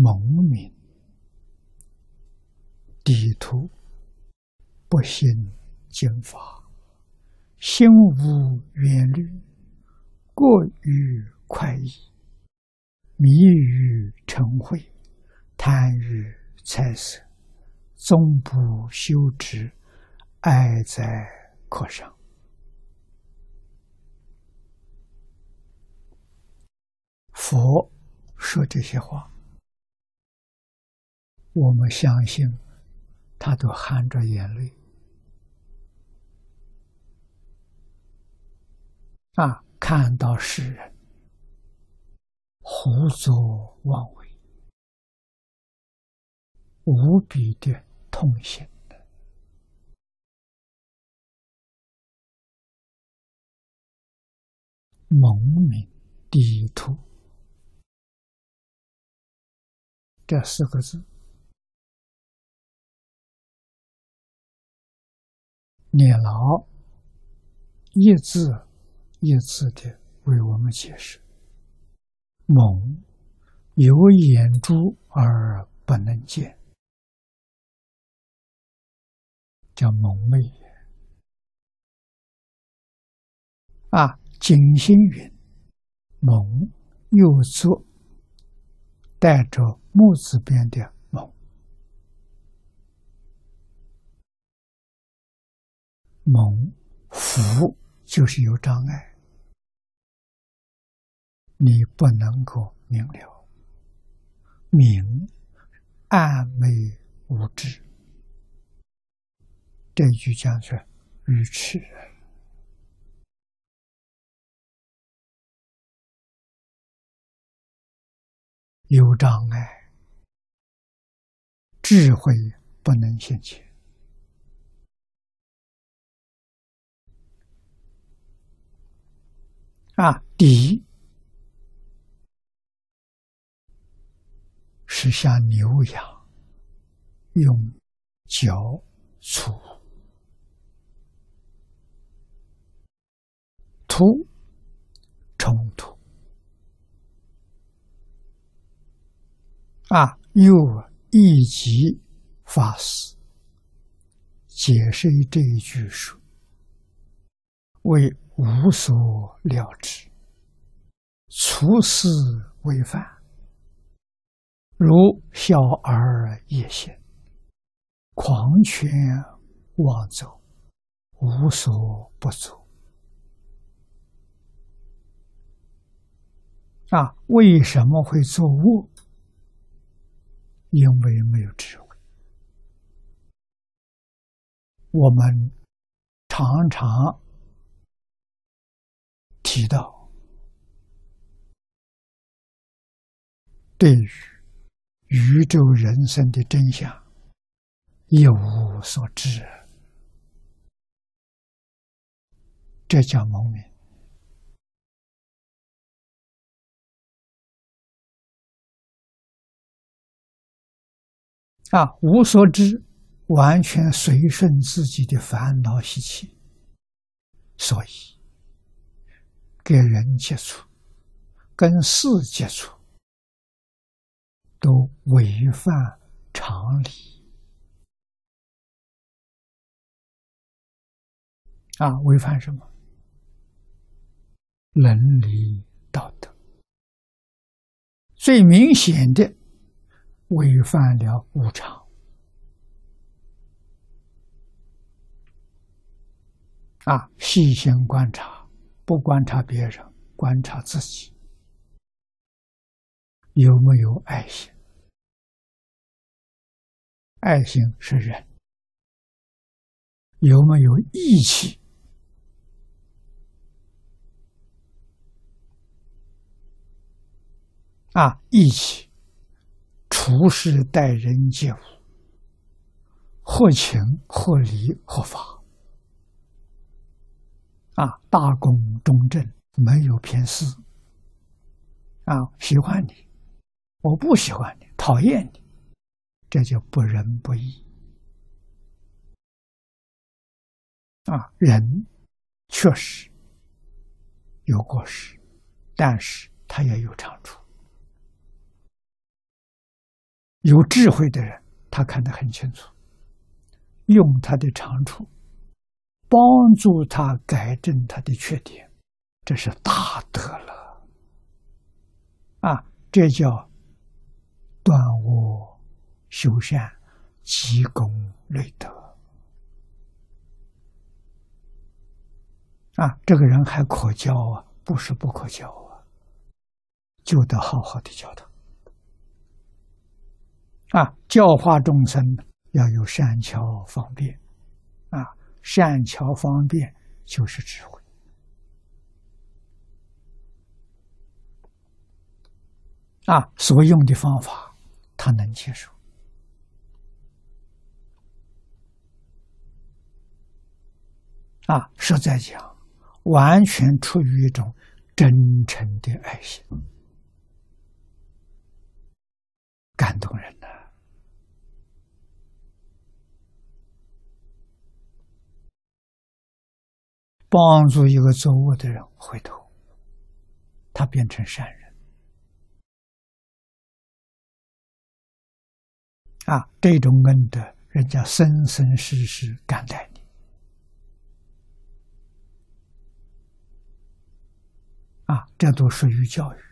蒙民地图，不信经法，心无远虑，过于快意，迷于嗔恚，贪于财色，终不修之，爱在可伤。佛说这些话。我们相信，他都含着眼泪啊！看到世人胡作妄为，无比的痛心的。蒙民地图这四个字。念老一字一字的为我们解释：蒙有眼珠而不能见，叫蒙昧啊。金星云蒙又作带着木字边的。蒙福就是有障碍，你不能够明了。明暗昧无知，这句讲是愚痴，有障碍，智慧不能现前。啊，第一是像牛羊用脚粗，突冲突啊，又一级法师解释这一句说为。无所了之，处事为犯，如小儿夜行，狂犬妄走，无所不作。啊，为什么会作恶？因为没有智慧。我们常常。提到，对于宇宙人生的真相一无所知，这叫蒙昧啊！无所知，完全随顺自己的烦恼习气，所以。跟人接触，跟事接触，都违反常理啊！违反什么？伦理道德。最明显的，违反了无常啊！细心观察。不观察别人，观察自己有没有爱心？爱心是人有没有义气？啊，义气，处事待人接物，合情、合理、合法。啊，大公中正，没有偏私。啊，喜欢你，我不喜欢你，讨厌你，这就不仁不义。啊，人确实有过失，但是他也有长处。有智慧的人，他看得很清楚，用他的长处帮助他改正他的缺点，这是大德了。啊，这叫断恶修善，积功累德。啊，这个人还可教啊，不是不可教啊，就得好好的教他。啊，教化众生要有善巧方便，啊，善巧方便就是智慧，啊，所用的方法他能接受，啊，实在讲。完全出于一种真诚的爱心，感动人呐！帮助一个作恶的人回头，他变成善人啊！这种恩德，人家生生世世感戴你。啊，这都属于教育。